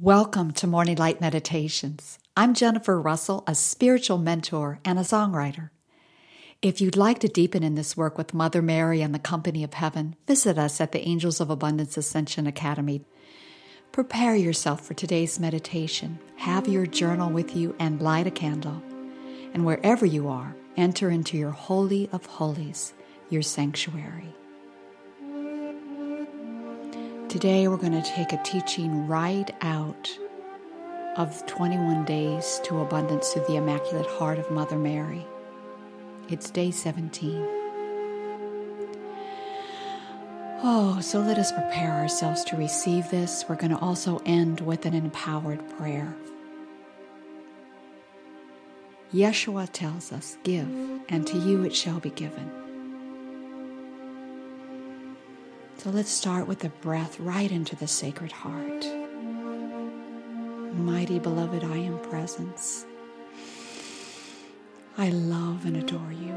Welcome to Morning Light Meditations. I'm Jennifer Russell, a spiritual mentor and a songwriter. If you'd like to deepen in this work with Mother Mary and the Company of Heaven, visit us at the Angels of Abundance Ascension Academy. Prepare yourself for today's meditation. Have your journal with you and light a candle. And wherever you are, enter into your Holy of Holies, your sanctuary. Today, we're going to take a teaching right out of 21 Days to Abundance through the Immaculate Heart of Mother Mary. It's day 17. Oh, so let us prepare ourselves to receive this. We're going to also end with an empowered prayer. Yeshua tells us, Give, and to you it shall be given. So let's start with the breath right into the Sacred Heart. Mighty beloved, I am presence. I love and adore you.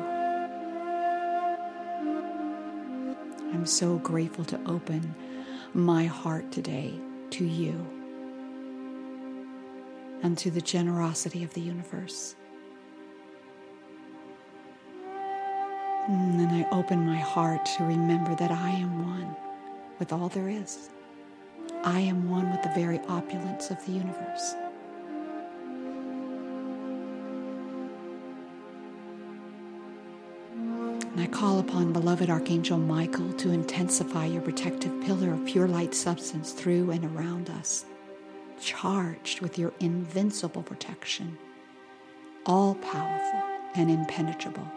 I'm so grateful to open my heart today to you and to the generosity of the universe. Mm, and then I open my heart to remember that I am one with all there is. I am one with the very opulence of the universe. And I call upon beloved Archangel Michael to intensify your protective pillar of pure light substance through and around us, charged with your invincible protection, all powerful and impenetrable.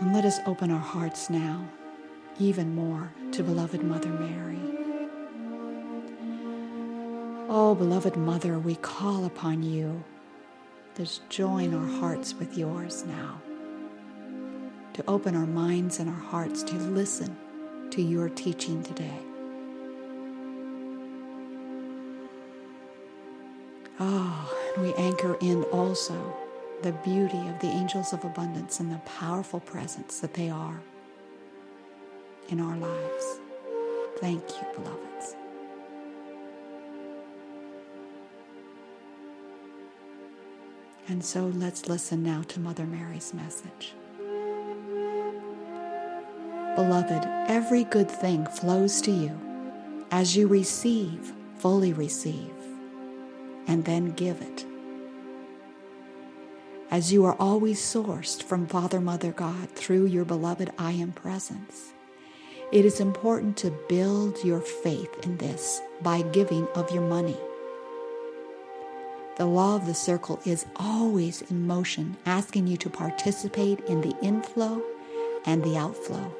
And let us open our hearts now even more to beloved Mother Mary. Oh, beloved Mother, we call upon you. Let's join our hearts with yours now. To open our minds and our hearts to listen to your teaching today. Oh, and we anchor in also the beauty of the angels of abundance and the powerful presence that they are in our lives. Thank you, beloveds. And so let's listen now to Mother Mary's message. Beloved, every good thing flows to you as you receive, fully receive, and then give it as you are always sourced from Father, Mother, God through your beloved I Am presence. It is important to build your faith in this by giving of your money. The law of the circle is always in motion, asking you to participate in the inflow and the outflow.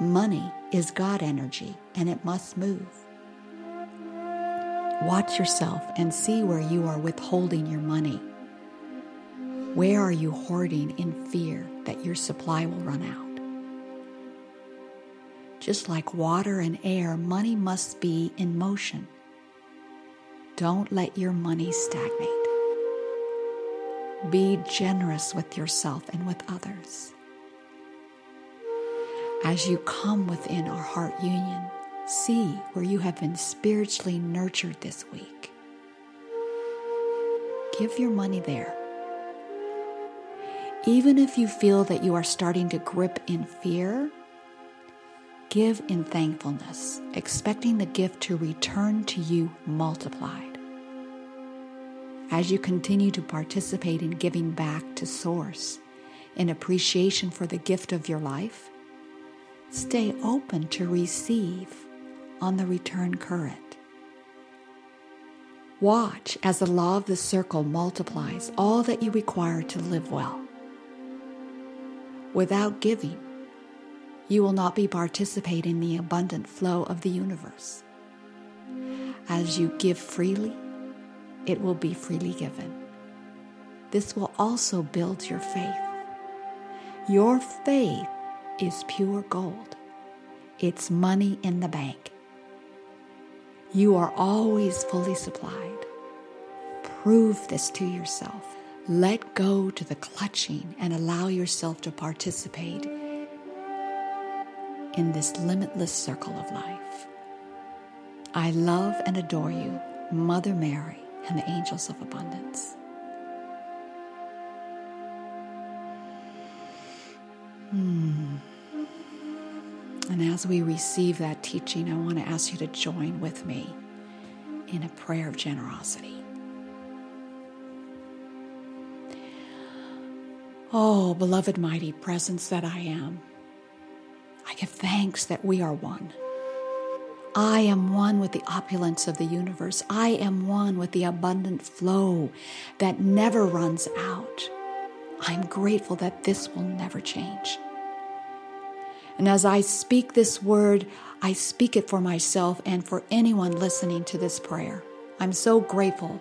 Money is God energy and it must move. Watch yourself and see where you are withholding your money. Where are you hoarding in fear that your supply will run out? Just like water and air, money must be in motion. Don't let your money stagnate. Be generous with yourself and with others. As you come within our heart union, See where you have been spiritually nurtured this week. Give your money there. Even if you feel that you are starting to grip in fear, give in thankfulness, expecting the gift to return to you multiplied. As you continue to participate in giving back to Source in appreciation for the gift of your life, stay open to receive on the return current. Watch as the law of the circle multiplies all that you require to live well. Without giving, you will not be participating in the abundant flow of the universe. As you give freely, it will be freely given. This will also build your faith. Your faith is pure gold. It's money in the bank. You are always fully supplied. Prove this to yourself. Let go to the clutching and allow yourself to participate in this limitless circle of life. I love and adore you, Mother Mary and the angels of abundance. Hmm. And as we receive that teaching, I want to ask you to join with me in a prayer of generosity. Oh, beloved, mighty presence that I am, I give thanks that we are one. I am one with the opulence of the universe. I am one with the abundant flow that never runs out. I'm grateful that this will never change. And as I speak this word, I speak it for myself and for anyone listening to this prayer. I'm so grateful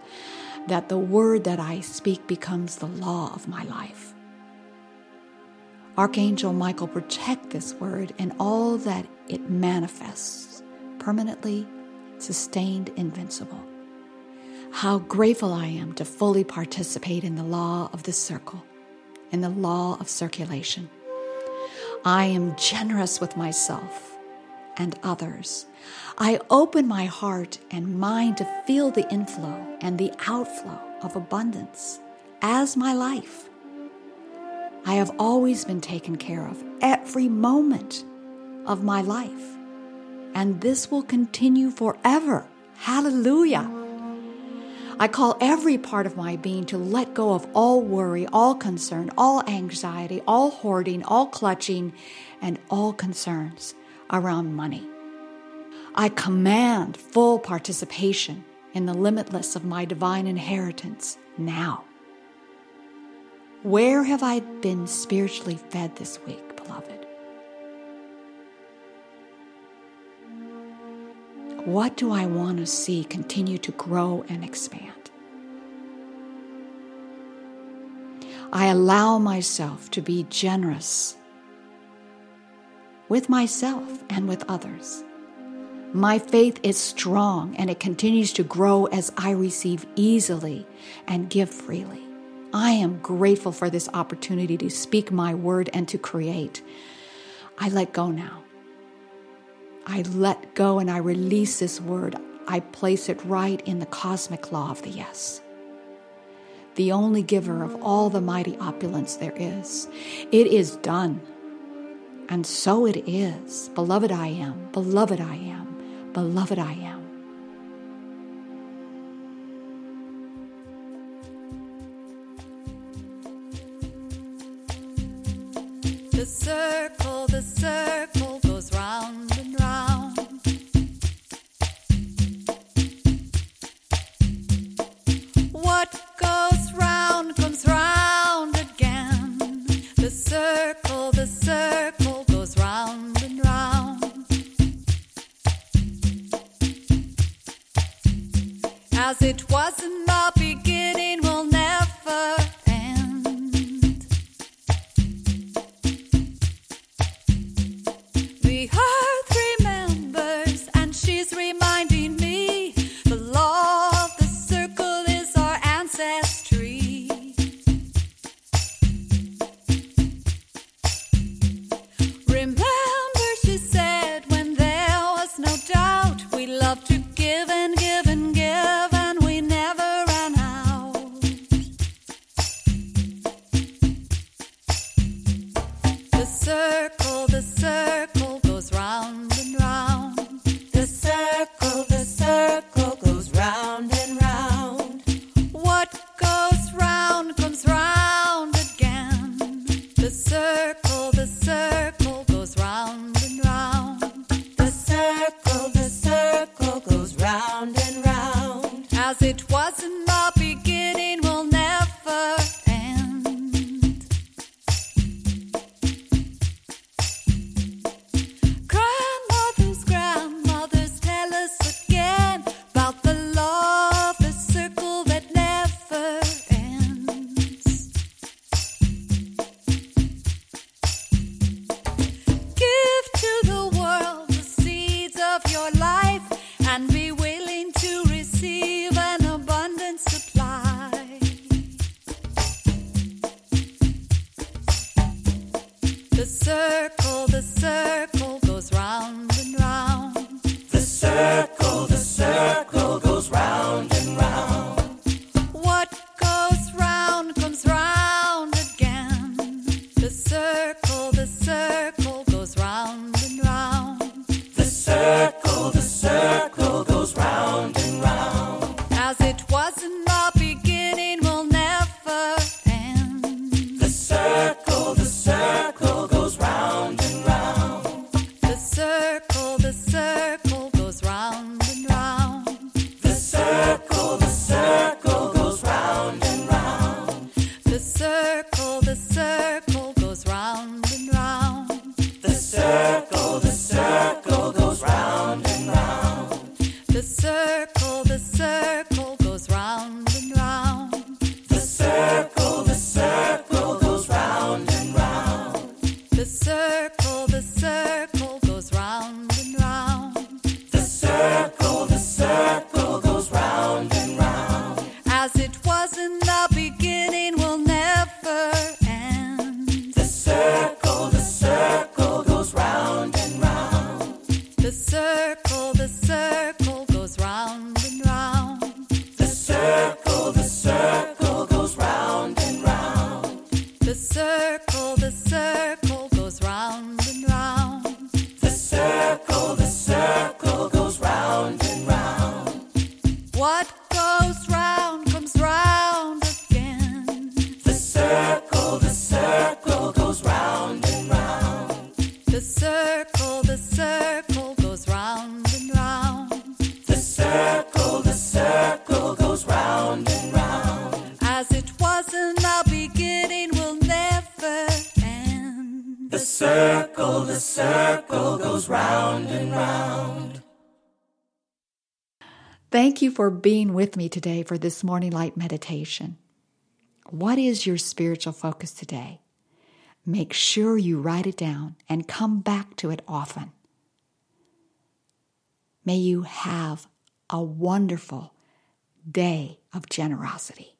that the word that I speak becomes the law of my life. Archangel Michael, protect this word and all that it manifests, permanently, sustained, invincible. How grateful I am to fully participate in the law of the circle, in the law of circulation. I am generous with myself and others. I open my heart and mind to feel the inflow and the outflow of abundance as my life. I have always been taken care of every moment of my life, and this will continue forever. Hallelujah. I call every part of my being to let go of all worry, all concern, all anxiety, all hoarding, all clutching, and all concerns around money. I command full participation in the limitless of my divine inheritance now. Where have I been spiritually fed this week, beloved? What do I want to see continue to grow and expand? I allow myself to be generous with myself and with others. My faith is strong and it continues to grow as I receive easily and give freely. I am grateful for this opportunity to speak my word and to create. I let go now. I let go and I release this word. I place it right in the cosmic law of the yes. The only giver of all the mighty opulence there is. It is done. And so it is. Beloved, I am. Beloved, I am. Beloved, I am. The circle, the circle it was circle The circle, the circle goes round and round. The circle, the circle goes round and round. As it was in the beginning will never end. The circle, the circle goes round and round. Thank you for being with me today for this morning light meditation. What is your spiritual focus today? Make sure you write it down and come back to it often. May you have a wonderful day of generosity.